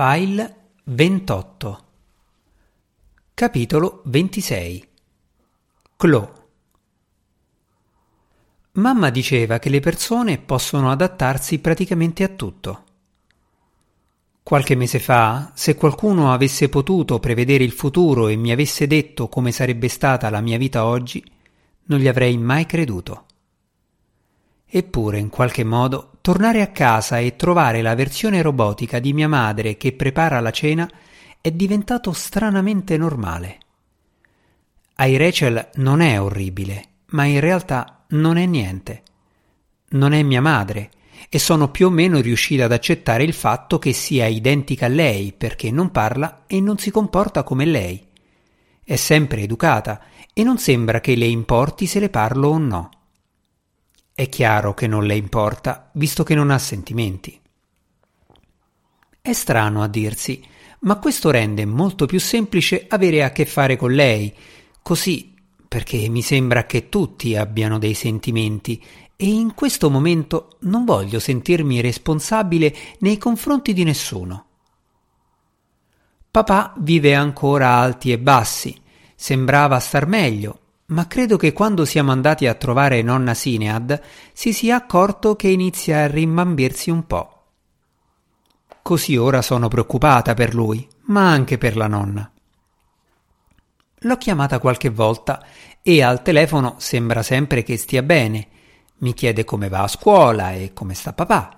File 28 Capitolo 26 Clo Mamma diceva che le persone possono adattarsi praticamente a tutto. Qualche mese fa, se qualcuno avesse potuto prevedere il futuro e mi avesse detto come sarebbe stata la mia vita oggi, non gli avrei mai creduto. Eppure, in qualche modo, tornare a casa e trovare la versione robotica di mia madre che prepara la cena è diventato stranamente normale. Ai Rachel non è orribile, ma in realtà non è niente. Non è mia madre e sono più o meno riuscita ad accettare il fatto che sia identica a lei perché non parla e non si comporta come lei. È sempre educata e non sembra che le importi se le parlo o no. È chiaro che non le importa, visto che non ha sentimenti. È strano a dirsi, ma questo rende molto più semplice avere a che fare con lei, così, perché mi sembra che tutti abbiano dei sentimenti e in questo momento non voglio sentirmi responsabile nei confronti di nessuno. Papà vive ancora alti e bassi, sembrava star meglio, ma credo che quando siamo andati a trovare nonna Sinead si sia accorto che inizia a rimbambirsi un po'. Così ora sono preoccupata per lui, ma anche per la nonna. L'ho chiamata qualche volta e al telefono sembra sempre che stia bene. Mi chiede come va a scuola e come sta papà.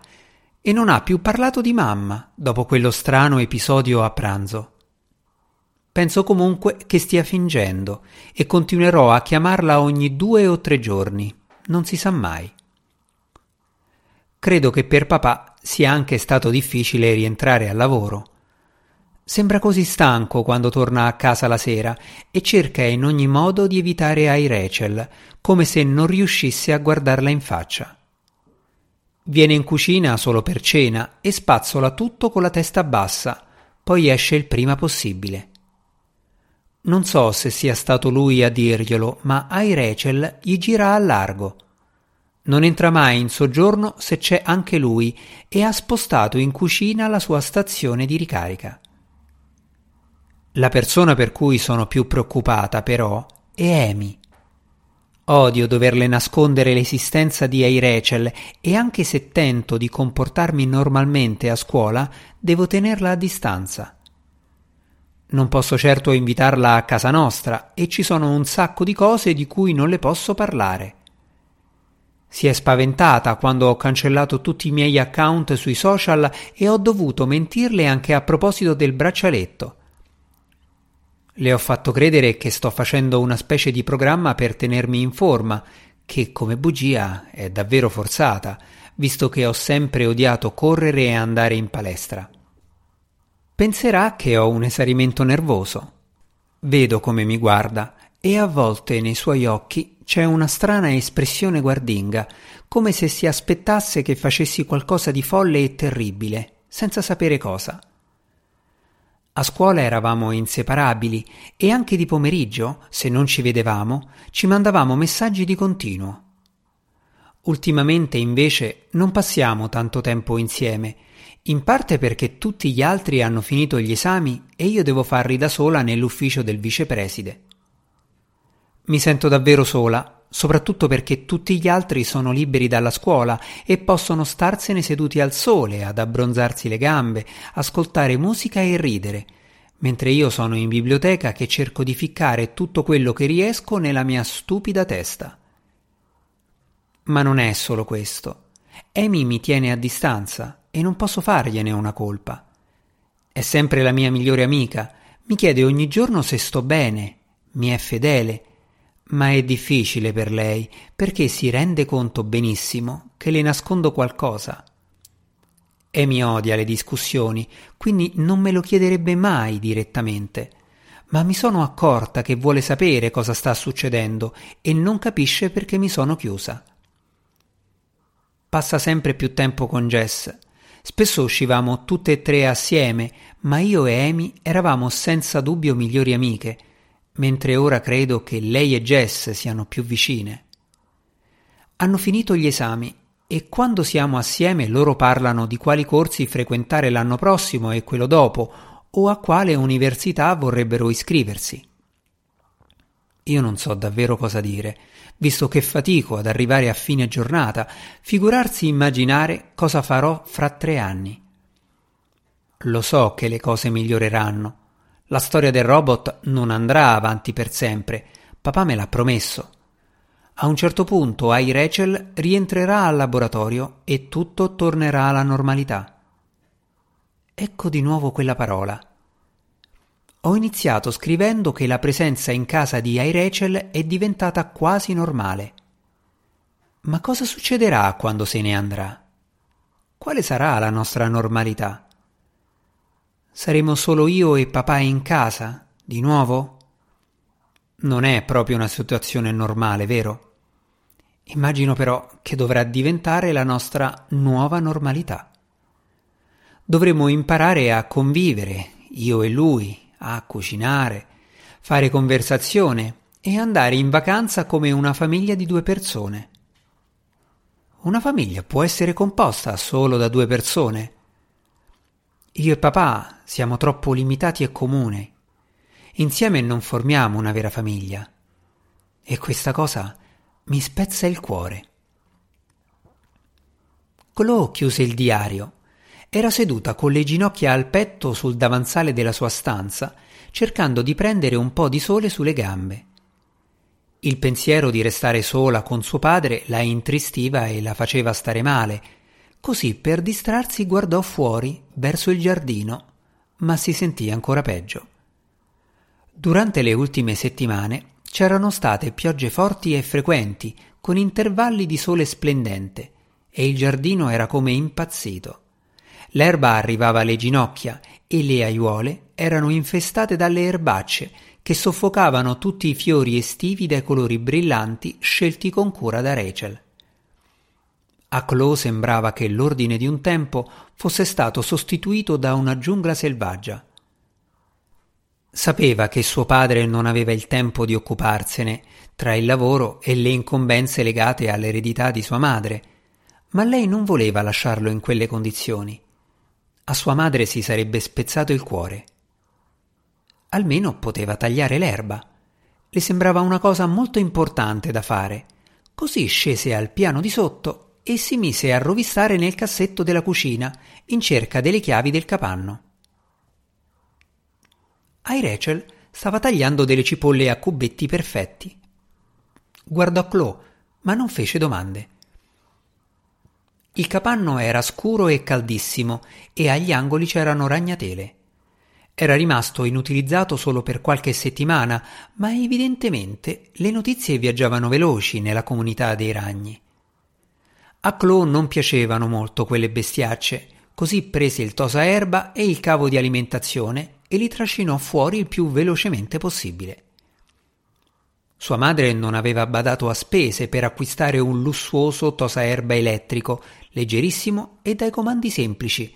E non ha più parlato di mamma dopo quello strano episodio a pranzo. Penso comunque che stia fingendo e continuerò a chiamarla ogni due o tre giorni. Non si sa mai. Credo che per papà sia anche stato difficile rientrare al lavoro. Sembra così stanco quando torna a casa la sera e cerca in ogni modo di evitare ai Rachel, come se non riuscisse a guardarla in faccia. Viene in cucina solo per cena e spazzola tutto con la testa bassa, poi esce il prima possibile. Non so se sia stato lui a dirglielo, ma ai Rachel gli gira a largo. Non entra mai in soggiorno se c'è anche lui e ha spostato in cucina la sua stazione di ricarica. La persona per cui sono più preoccupata, però, è Amy. Odio doverle nascondere l'esistenza di Rachel e anche se tento di comportarmi normalmente a scuola, devo tenerla a distanza. Non posso certo invitarla a casa nostra e ci sono un sacco di cose di cui non le posso parlare. Si è spaventata quando ho cancellato tutti i miei account sui social e ho dovuto mentirle anche a proposito del braccialetto. Le ho fatto credere che sto facendo una specie di programma per tenermi in forma, che come bugia è davvero forzata, visto che ho sempre odiato correre e andare in palestra. Penserà che ho un esarimento nervoso. Vedo come mi guarda e a volte nei suoi occhi c'è una strana espressione guardinga, come se si aspettasse che facessi qualcosa di folle e terribile, senza sapere cosa. A scuola eravamo inseparabili e anche di pomeriggio, se non ci vedevamo, ci mandavamo messaggi di continuo. Ultimamente invece non passiamo tanto tempo insieme in parte perché tutti gli altri hanno finito gli esami e io devo farli da sola nell'ufficio del vicepreside. Mi sento davvero sola, soprattutto perché tutti gli altri sono liberi dalla scuola e possono starsene seduti al sole, ad abbronzarsi le gambe, ascoltare musica e ridere, mentre io sono in biblioteca che cerco di ficcare tutto quello che riesco nella mia stupida testa. Ma non è solo questo. Amy mi tiene a distanza e non posso fargliene una colpa. È sempre la mia migliore amica, mi chiede ogni giorno se sto bene, mi è fedele, ma è difficile per lei perché si rende conto benissimo che le nascondo qualcosa. E mi odia le discussioni, quindi non me lo chiederebbe mai direttamente. Ma mi sono accorta che vuole sapere cosa sta succedendo e non capisce perché mi sono chiusa. Passa sempre più tempo con Jess Spesso uscivamo tutte e tre assieme, ma io e Amy eravamo senza dubbio migliori amiche, mentre ora credo che lei e Jess siano più vicine. Hanno finito gli esami e quando siamo assieme loro parlano di quali corsi frequentare l'anno prossimo e quello dopo o a quale università vorrebbero iscriversi. Io non so davvero cosa dire, visto che fatico ad arrivare a fine giornata, figurarsi immaginare cosa farò fra tre anni. Lo so che le cose miglioreranno. La storia del robot non andrà avanti per sempre. Papà me l'ha promesso. A un certo punto Ai Rachel rientrerà al laboratorio e tutto tornerà alla normalità. Ecco di nuovo quella parola. Ho iniziato scrivendo che la presenza in casa di Ai Rachel è diventata quasi normale. Ma cosa succederà quando se ne andrà? Quale sarà la nostra normalità? Saremo solo io e papà in casa, di nuovo? Non è proprio una situazione normale, vero? Immagino però che dovrà diventare la nostra nuova normalità. Dovremo imparare a convivere, io e lui, a cucinare, fare conversazione e andare in vacanza come una famiglia di due persone. Una famiglia può essere composta solo da due persone. Io e papà siamo troppo limitati e comuni. Insieme non formiamo una vera famiglia. E questa cosa mi spezza il cuore. Chloe chiuse il diario. Era seduta con le ginocchia al petto sul davanzale della sua stanza, cercando di prendere un po' di sole sulle gambe. Il pensiero di restare sola con suo padre la intristiva e la faceva stare male, così per distrarsi guardò fuori, verso il giardino, ma si sentì ancora peggio. Durante le ultime settimane C'erano state piogge forti e frequenti, con intervalli di sole splendente, e il giardino era come impazzito. L'erba arrivava alle ginocchia e le aiuole erano infestate dalle erbacce che soffocavano tutti i fiori estivi dai colori brillanti scelti con cura da Rachel. A Chloe sembrava che l'ordine di un tempo fosse stato sostituito da una giungla selvaggia. Sapeva che suo padre non aveva il tempo di occuparsene tra il lavoro e le incombenze legate all'eredità di sua madre, ma lei non voleva lasciarlo in quelle condizioni. A sua madre si sarebbe spezzato il cuore. Almeno poteva tagliare l'erba. Le sembrava una cosa molto importante da fare. Così scese al piano di sotto e si mise a rovistare nel cassetto della cucina in cerca delle chiavi del capanno. Ai Rachel stava tagliando delle cipolle a cubetti perfetti. Guardò Chloe, ma non fece domande. Il capanno era scuro e caldissimo e agli angoli c'erano ragnatele. Era rimasto inutilizzato solo per qualche settimana, ma evidentemente le notizie viaggiavano veloci nella comunità dei ragni. A Chloe non piacevano molto quelle bestiacce, così prese il tosaerba e il cavo di alimentazione e li trascinò fuori il più velocemente possibile. Sua madre non aveva badato a spese per acquistare un lussuoso tosaerba elettrico, leggerissimo e dai comandi semplici,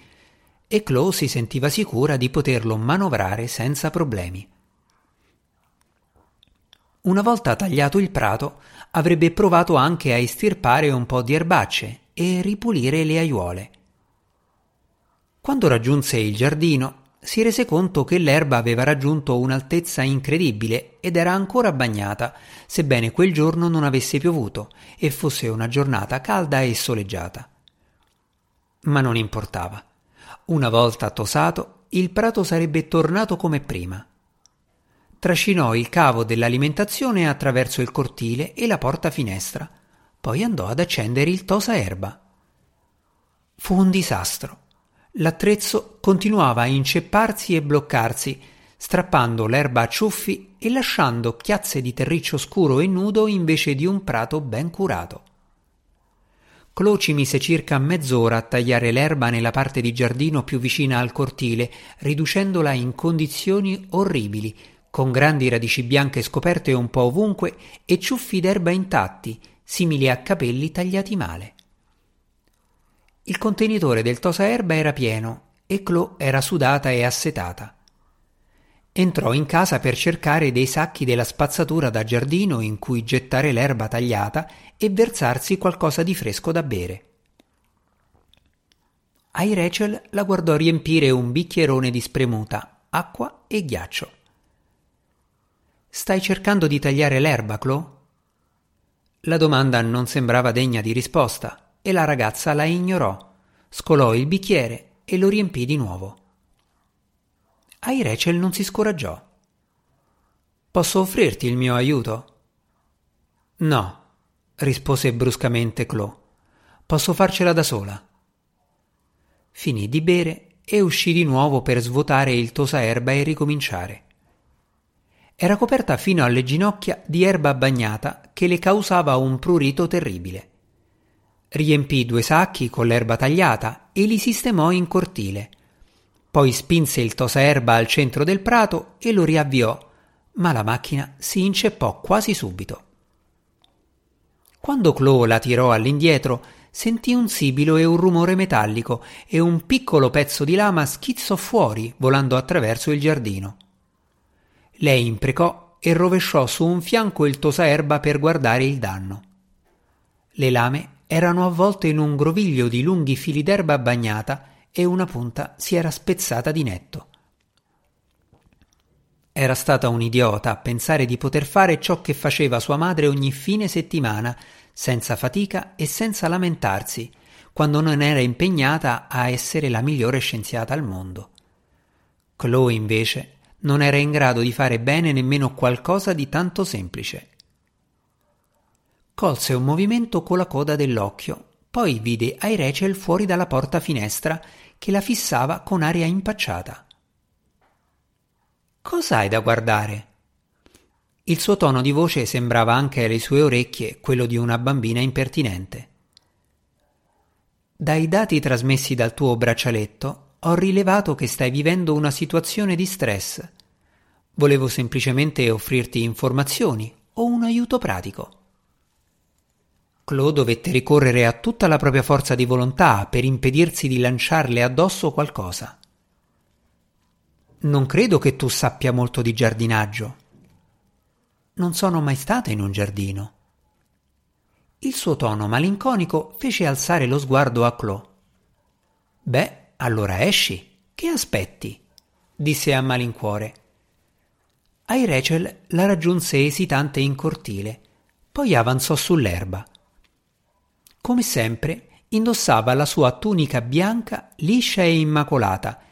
e Chloe si sentiva sicura di poterlo manovrare senza problemi. Una volta tagliato il prato, avrebbe provato anche a estirpare un po' di erbacce e ripulire le aiuole. Quando raggiunse il giardino, si rese conto che l'erba aveva raggiunto un'altezza incredibile ed era ancora bagnata, sebbene quel giorno non avesse piovuto e fosse una giornata calda e soleggiata. Ma non importava. Una volta tosato, il prato sarebbe tornato come prima. Trascinò il cavo dell'alimentazione attraverso il cortile e la porta finestra, poi andò ad accendere il tosaerba. Fu un disastro. L'attrezzo continuava a incepparsi e bloccarsi, strappando l'erba a ciuffi e lasciando chiazze di terriccio scuro e nudo invece di un prato ben curato. Chloe ci mise circa mezz'ora a tagliare l'erba nella parte di giardino più vicina al cortile, riducendola in condizioni orribili, con grandi radici bianche scoperte un po' ovunque e ciuffi d'erba intatti, simili a capelli tagliati male. Il contenitore del tosaerba era pieno e Chloe era sudata e assetata. Entrò in casa per cercare dei sacchi della spazzatura da giardino in cui gettare l'erba tagliata e versarsi qualcosa di fresco da bere. Ai Rachel la guardò riempire un bicchierone di spremuta, acqua e ghiaccio. Stai cercando di tagliare l'erba, Chloe? La domanda non sembrava degna di risposta e la ragazza la ignorò, scolò il bicchiere e lo riempì di nuovo. Ai Rachel non si scoraggiò. Posso offrirti il mio aiuto? No, rispose bruscamente Chloe. Posso farcela da sola finì di bere e uscì di nuovo per svuotare il tosaerba e ricominciare. Era coperta fino alle ginocchia di erba bagnata che le causava un prurito terribile. Riempì due sacchi con l'erba tagliata e li sistemò in cortile. Poi spinse il tosaerba al centro del prato e lo riavviò, ma la macchina si inceppò quasi subito. Quando Chloe la tirò all'indietro, sentì un sibilo e un rumore metallico e un piccolo pezzo di lama schizzò fuori volando attraverso il giardino. Lei imprecò e rovesciò su un fianco il tosaerba per guardare il danno. Le lame erano avvolte in un groviglio di lunghi fili d'erba bagnata e una punta si era spezzata di netto. Era stata un idiota a pensare di poter fare ciò che faceva sua madre ogni fine settimana senza fatica e senza lamentarsi, quando non era impegnata a essere la migliore scienziata al mondo. Chloe, invece, non era in grado di fare bene nemmeno qualcosa di tanto semplice. Colse un movimento con la coda dell'occhio, poi vide ai fuori dalla porta finestra che la fissava con aria impacciata. Cos'hai da guardare? Il suo tono di voce sembrava anche alle sue orecchie quello di una bambina impertinente. Dai dati trasmessi dal tuo braccialetto ho rilevato che stai vivendo una situazione di stress. Volevo semplicemente offrirti informazioni o un aiuto pratico. Chloe dovette ricorrere a tutta la propria forza di volontà per impedirsi di lanciarle addosso qualcosa. Non credo che tu sappia molto di giardinaggio, non sono mai stata in un giardino. Il suo tono malinconico fece alzare lo sguardo a Chloe. Beh, allora esci. Che aspetti? disse a malincuore. Ai Rachel la raggiunse esitante in cortile, poi avanzò sull'erba. Come sempre, indossava la sua tunica bianca liscia e immacolata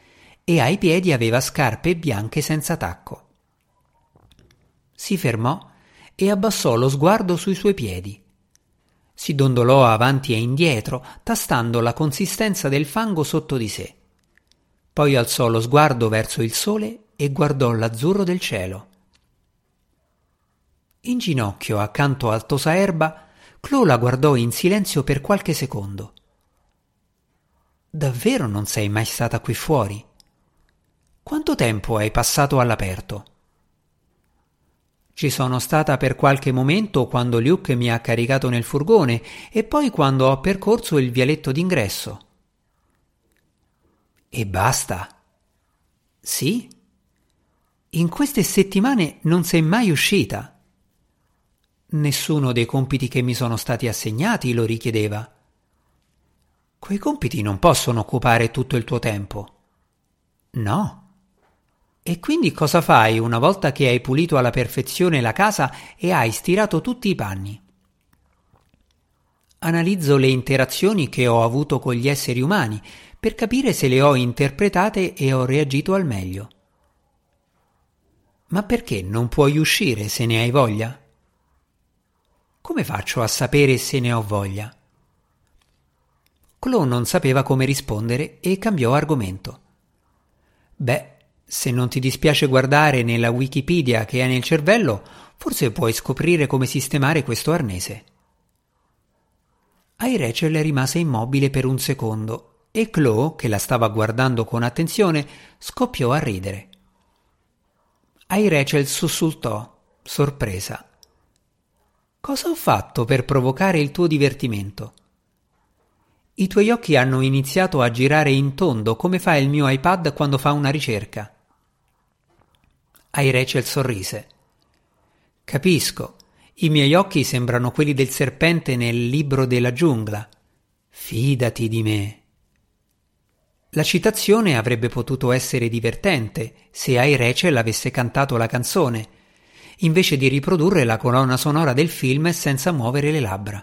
e ai piedi aveva scarpe bianche senza tacco si fermò e abbassò lo sguardo sui suoi piedi. Si dondolò avanti e indietro, tastando la consistenza del fango sotto di sé. Poi alzò lo sguardo verso il sole e guardò l'azzurro del cielo. In ginocchio accanto al tosaerba, Chloe la guardò in silenzio per qualche secondo. Davvero non sei mai stata qui fuori? Quanto tempo hai passato all'aperto? Ci sono stata per qualche momento quando Luke mi ha caricato nel furgone e poi quando ho percorso il vialetto d'ingresso. E basta. Sì? In queste settimane non sei mai uscita. Nessuno dei compiti che mi sono stati assegnati lo richiedeva. Quei compiti non possono occupare tutto il tuo tempo. No. E quindi cosa fai una volta che hai pulito alla perfezione la casa e hai stirato tutti i panni? Analizzo le interazioni che ho avuto con gli esseri umani per capire se le ho interpretate e ho reagito al meglio. Ma perché non puoi uscire se ne hai voglia? Come faccio a sapere se ne ho voglia? Chloe non sapeva come rispondere e cambiò argomento. Beh, se non ti dispiace guardare nella Wikipedia che hai nel cervello, forse puoi scoprire come sistemare questo arnese. Ai Rachel rimase immobile per un secondo e Chloe, che la stava guardando con attenzione, scoppiò a ridere. Ai Rachel sussultò, sorpresa. Cosa ho fatto per provocare il tuo divertimento? I tuoi occhi hanno iniziato a girare in tondo come fa il mio iPad quando fa una ricerca. Ai Rachel sorrise. Capisco. I miei occhi sembrano quelli del serpente nel libro della giungla. Fidati di me. La citazione avrebbe potuto essere divertente se Ai Rachel avesse cantato la canzone, invece di riprodurre la colonna sonora del film senza muovere le labbra.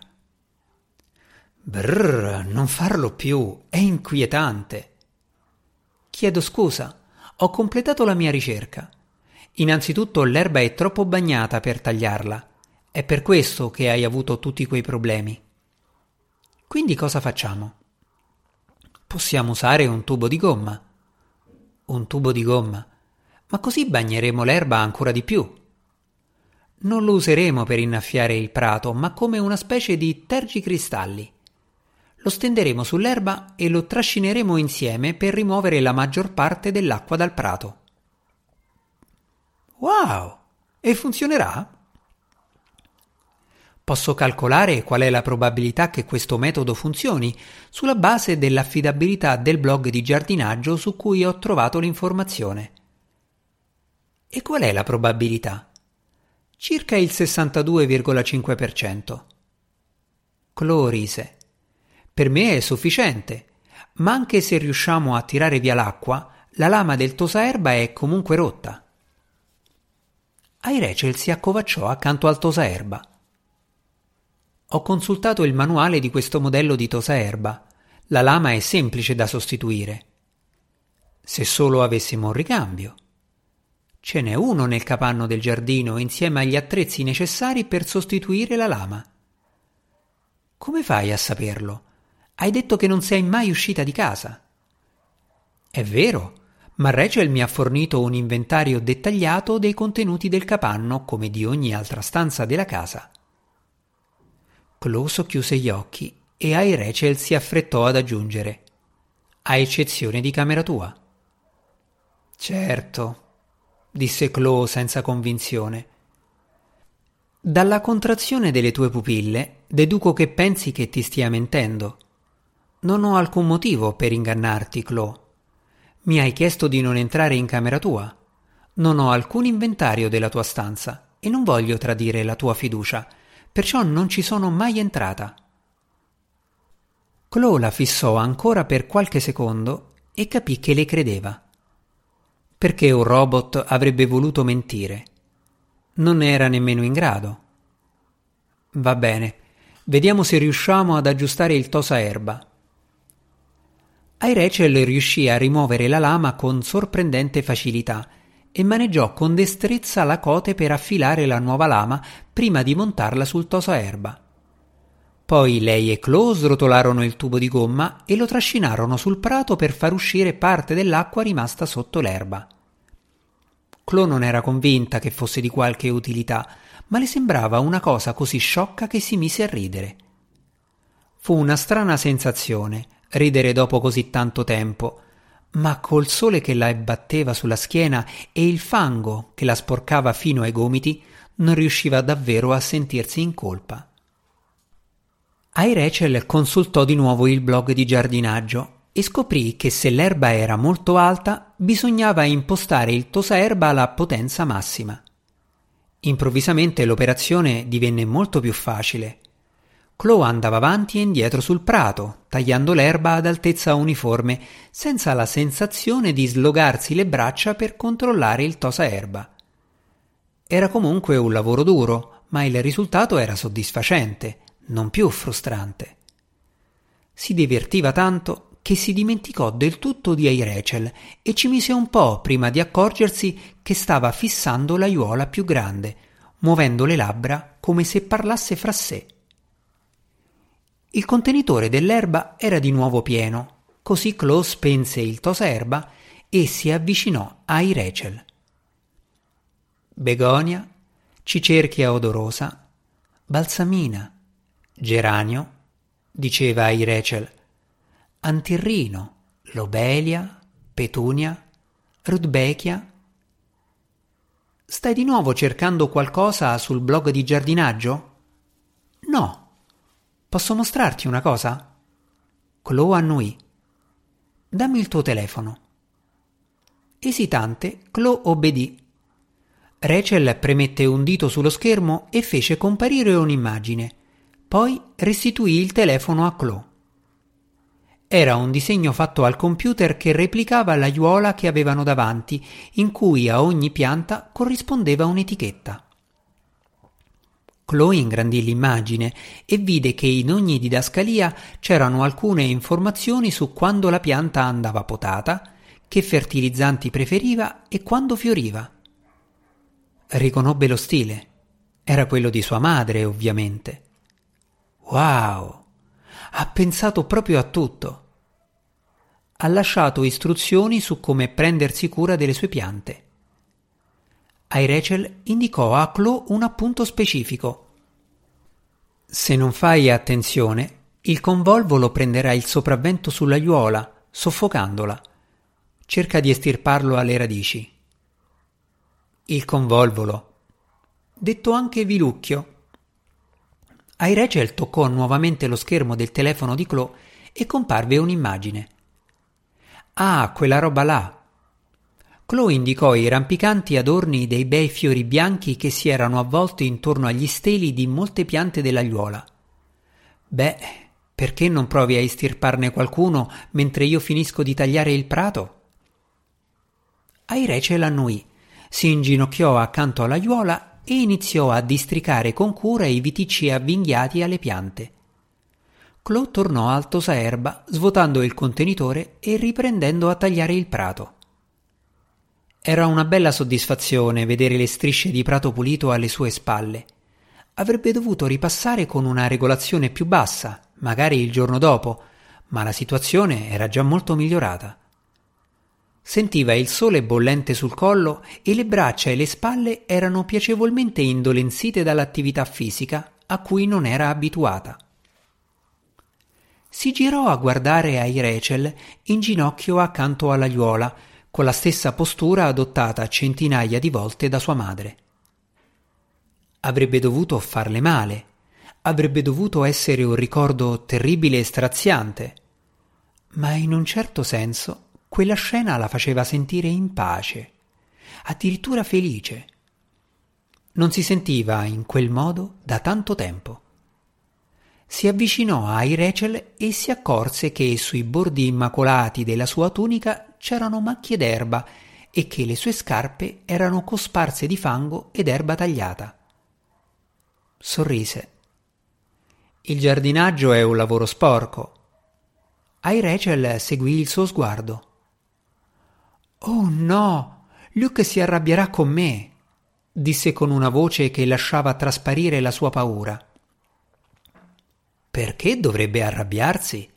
Brrr, non farlo più, è inquietante. Chiedo scusa, ho completato la mia ricerca. Innanzitutto l'erba è troppo bagnata per tagliarla. È per questo che hai avuto tutti quei problemi. Quindi cosa facciamo? Possiamo usare un tubo di gomma. Un tubo di gomma. Ma così bagneremo l'erba ancora di più. Non lo useremo per innaffiare il prato, ma come una specie di tergicristalli. Lo stenderemo sull'erba e lo trascineremo insieme per rimuovere la maggior parte dell'acqua dal prato. Wow! E funzionerà? Posso calcolare qual è la probabilità che questo metodo funzioni sulla base dell'affidabilità del blog di giardinaggio su cui ho trovato l'informazione. E qual è la probabilità? Circa il 62,5%. Clorise. Per me è sufficiente, ma anche se riusciamo a tirare via l'acqua, la lama del tosaerba è comunque rotta. Ai Rachel si accovacciò accanto al tosaerba. Ho consultato il manuale di questo modello di tosaerba. La lama è semplice da sostituire. Se solo avessimo un ricambio. Ce n'è uno nel capanno del giardino insieme agli attrezzi necessari per sostituire la lama. Come fai a saperlo? Hai detto che non sei mai uscita di casa. È vero, ma Rachel mi ha fornito un inventario dettagliato dei contenuti del capanno come di ogni altra stanza della casa. Chloe socchiuse gli occhi e Ai Rachel si affrettò ad aggiungere a eccezione di camera tua. Certo, disse Chloe senza convinzione. Dalla contrazione delle tue pupille deduco che pensi che ti stia mentendo. Non ho alcun motivo per ingannarti, Chloe. Mi hai chiesto di non entrare in camera tua. Non ho alcun inventario della tua stanza e non voglio tradire la tua fiducia perciò non ci sono mai entrata. Chloe la fissò ancora per qualche secondo e capì che le credeva. Perché un robot avrebbe voluto mentire? Non era nemmeno in grado. Va bene, vediamo se riusciamo ad aggiustare il tosa erba. Rachel riuscì a rimuovere la lama con sorprendente facilità e maneggiò con destrezza la cote per affilare la nuova lama prima di montarla sul toso erba. Poi lei e Chloe srotolarono il tubo di gomma e lo trascinarono sul prato per far uscire parte dell'acqua rimasta sotto l'erba. Chloe non era convinta che fosse di qualche utilità, ma le sembrava una cosa così sciocca che si mise a ridere. Fu una strana sensazione ridere dopo così tanto tempo, ma col sole che la batteva sulla schiena e il fango che la sporcava fino ai gomiti, non riusciva davvero a sentirsi in colpa. Ai Rachel consultò di nuovo il blog di giardinaggio e scoprì che se l'erba era molto alta bisognava impostare il tosaerba alla potenza massima. Improvvisamente l'operazione divenne molto più facile Chloe andava avanti e indietro sul prato, tagliando l'erba ad altezza uniforme, senza la sensazione di slogarsi le braccia per controllare il tosaerba. Era comunque un lavoro duro, ma il risultato era soddisfacente, non più frustrante. Si divertiva tanto che si dimenticò del tutto di Rachel e ci mise un po' prima di accorgersi che stava fissando l'aiuola più grande, muovendo le labbra come se parlasse fra sé. Il contenitore dell'erba era di nuovo pieno, così Chloe spense il tosaerba e si avvicinò ai Rachel. Begonia, cicerchia odorosa, balsamina, geranio, diceva ai Rachel, antirrino, lobelia, petunia, rudbecchia. Stai di nuovo cercando qualcosa sul blog di giardinaggio? No, Posso mostrarti una cosa? Chloe annuì. Dammi il tuo telefono. Esitante, Chloe obbedì. Rachel premette un dito sullo schermo e fece comparire un'immagine. Poi restituì il telefono a Chloe. Era un disegno fatto al computer che replicava l'aiuola che avevano davanti, in cui a ogni pianta corrispondeva un'etichetta. Chloe ingrandì l'immagine e vide che in ogni didascalia c'erano alcune informazioni su quando la pianta andava potata, che fertilizzanti preferiva e quando fioriva. Riconobbe lo stile. Era quello di sua madre, ovviamente. Wow! Ha pensato proprio a tutto. Ha lasciato istruzioni su come prendersi cura delle sue piante. Ai indicò a Chloe un appunto specifico. Se non fai attenzione, il convolvolo prenderà il sopravvento sull'aiuola, soffocandola. Cerca di estirparlo alle radici. Il convolvolo, detto anche vilucchio. Ai Rachel toccò nuovamente lo schermo del telefono di Chloe e comparve un'immagine. Ah, quella roba là, Chloe indicò i rampicanti adorni dei bei fiori bianchi che si erano avvolti intorno agli steli di molte piante dell'aiuola. Beh, perché non provi a estirparne qualcuno mentre io finisco di tagliare il prato? Airece l'annuì, si inginocchiò accanto all'aiuola e iniziò a districare con cura i viticci avvinghiati alle piante. Chloe tornò al tosaerba, svuotando il contenitore e riprendendo a tagliare il prato. Era una bella soddisfazione vedere le strisce di prato pulito alle sue spalle. Avrebbe dovuto ripassare con una regolazione più bassa, magari il giorno dopo, ma la situazione era già molto migliorata. Sentiva il sole bollente sul collo e le braccia e le spalle erano piacevolmente indolenzite dall'attività fisica a cui non era abituata. Si girò a guardare ai Rachel in ginocchio accanto all'aiuola, con la stessa postura adottata centinaia di volte da sua madre. Avrebbe dovuto farle male, avrebbe dovuto essere un ricordo terribile e straziante, ma in un certo senso quella scena la faceva sentire in pace, addirittura felice. Non si sentiva in quel modo da tanto tempo. Si avvicinò ai Rachel e si accorse che sui bordi immacolati della sua tunica c'erano macchie d'erba e che le sue scarpe erano cosparse di fango ed erba tagliata. Sorrise. Il giardinaggio è un lavoro sporco. Ai Rachel seguì il suo sguardo. Oh no, Luke si arrabbierà con me, disse con una voce che lasciava trasparire la sua paura. Perché dovrebbe arrabbiarsi?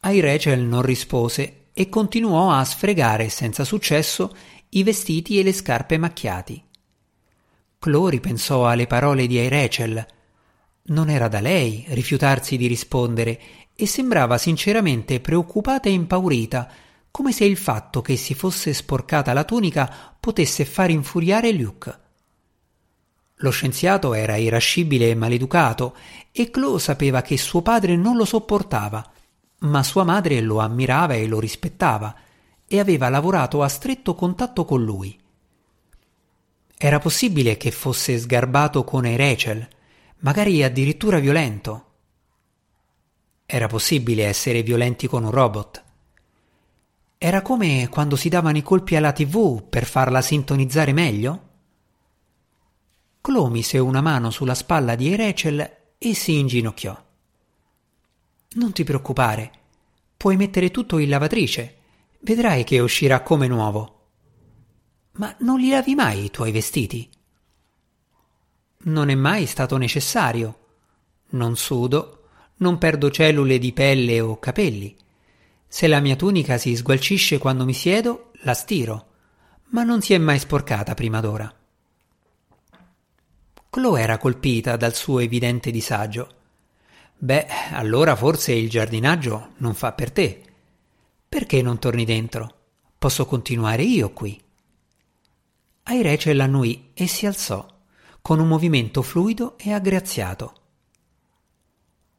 Ai Rachel non rispose e continuò a sfregare senza successo i vestiti e le scarpe macchiati. Chloe ripensò alle parole di Rachel. Non era da lei rifiutarsi di rispondere e sembrava sinceramente preoccupata e impaurita, come se il fatto che si fosse sporcata la tunica potesse far infuriare Luke. Lo scienziato era irascibile e maleducato e Chloe sapeva che suo padre non lo sopportava ma sua madre lo ammirava e lo rispettava e aveva lavorato a stretto contatto con lui. Era possibile che fosse sgarbato con Rachel, magari addirittura violento. Era possibile essere violenti con un robot. Era come quando si davano i colpi alla tv per farla sintonizzare meglio? Chloe mise una mano sulla spalla di Rachel e si inginocchiò. Non ti preoccupare. Puoi mettere tutto in lavatrice. Vedrai che uscirà come nuovo. Ma non li lavi mai i tuoi vestiti? Non è mai stato necessario. Non sudo, non perdo cellule di pelle o capelli. Se la mia tunica si sgualcisce quando mi siedo, la stiro, ma non si è mai sporcata prima d'ora. Chloe era colpita dal suo evidente disagio. Beh, allora forse il giardinaggio non fa per te. Perché non torni dentro? Posso continuare io qui. Airece l'annuì e si alzò, con un movimento fluido e aggraziato.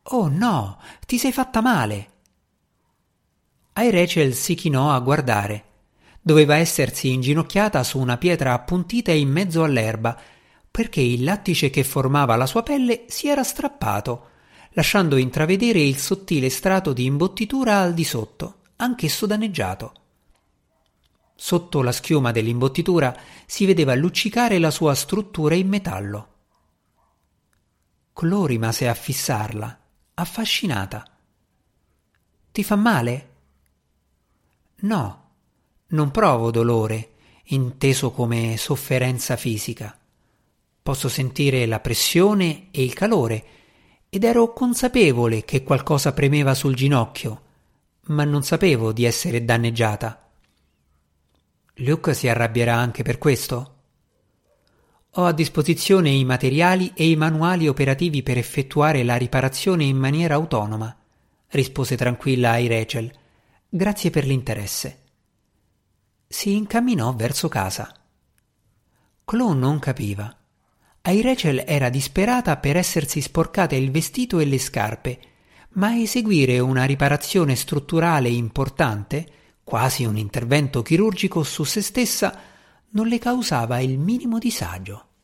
Oh no, ti sei fatta male. Airechel si chinò a guardare. Doveva essersi inginocchiata su una pietra appuntita in mezzo all'erba, perché il lattice che formava la sua pelle si era strappato lasciando intravedere il sottile strato di imbottitura al di sotto, anch'esso danneggiato. Sotto la schiuma dell'imbottitura si vedeva luccicare la sua struttura in metallo. Clò rimase a fissarla, affascinata. Ti fa male? No, non provo dolore, inteso come sofferenza fisica. Posso sentire la pressione e il calore, ed ero consapevole che qualcosa premeva sul ginocchio, ma non sapevo di essere danneggiata. Luke si arrabbierà anche per questo? Ho a disposizione i materiali e i manuali operativi per effettuare la riparazione in maniera autonoma, rispose tranquilla ai Rachel. Grazie per l'interesse. Si incamminò verso casa. Chloe non capiva. Ai Rachel era disperata per essersi sporcate il vestito e le scarpe, ma eseguire una riparazione strutturale importante quasi un intervento chirurgico su se stessa, non le causava il minimo disagio.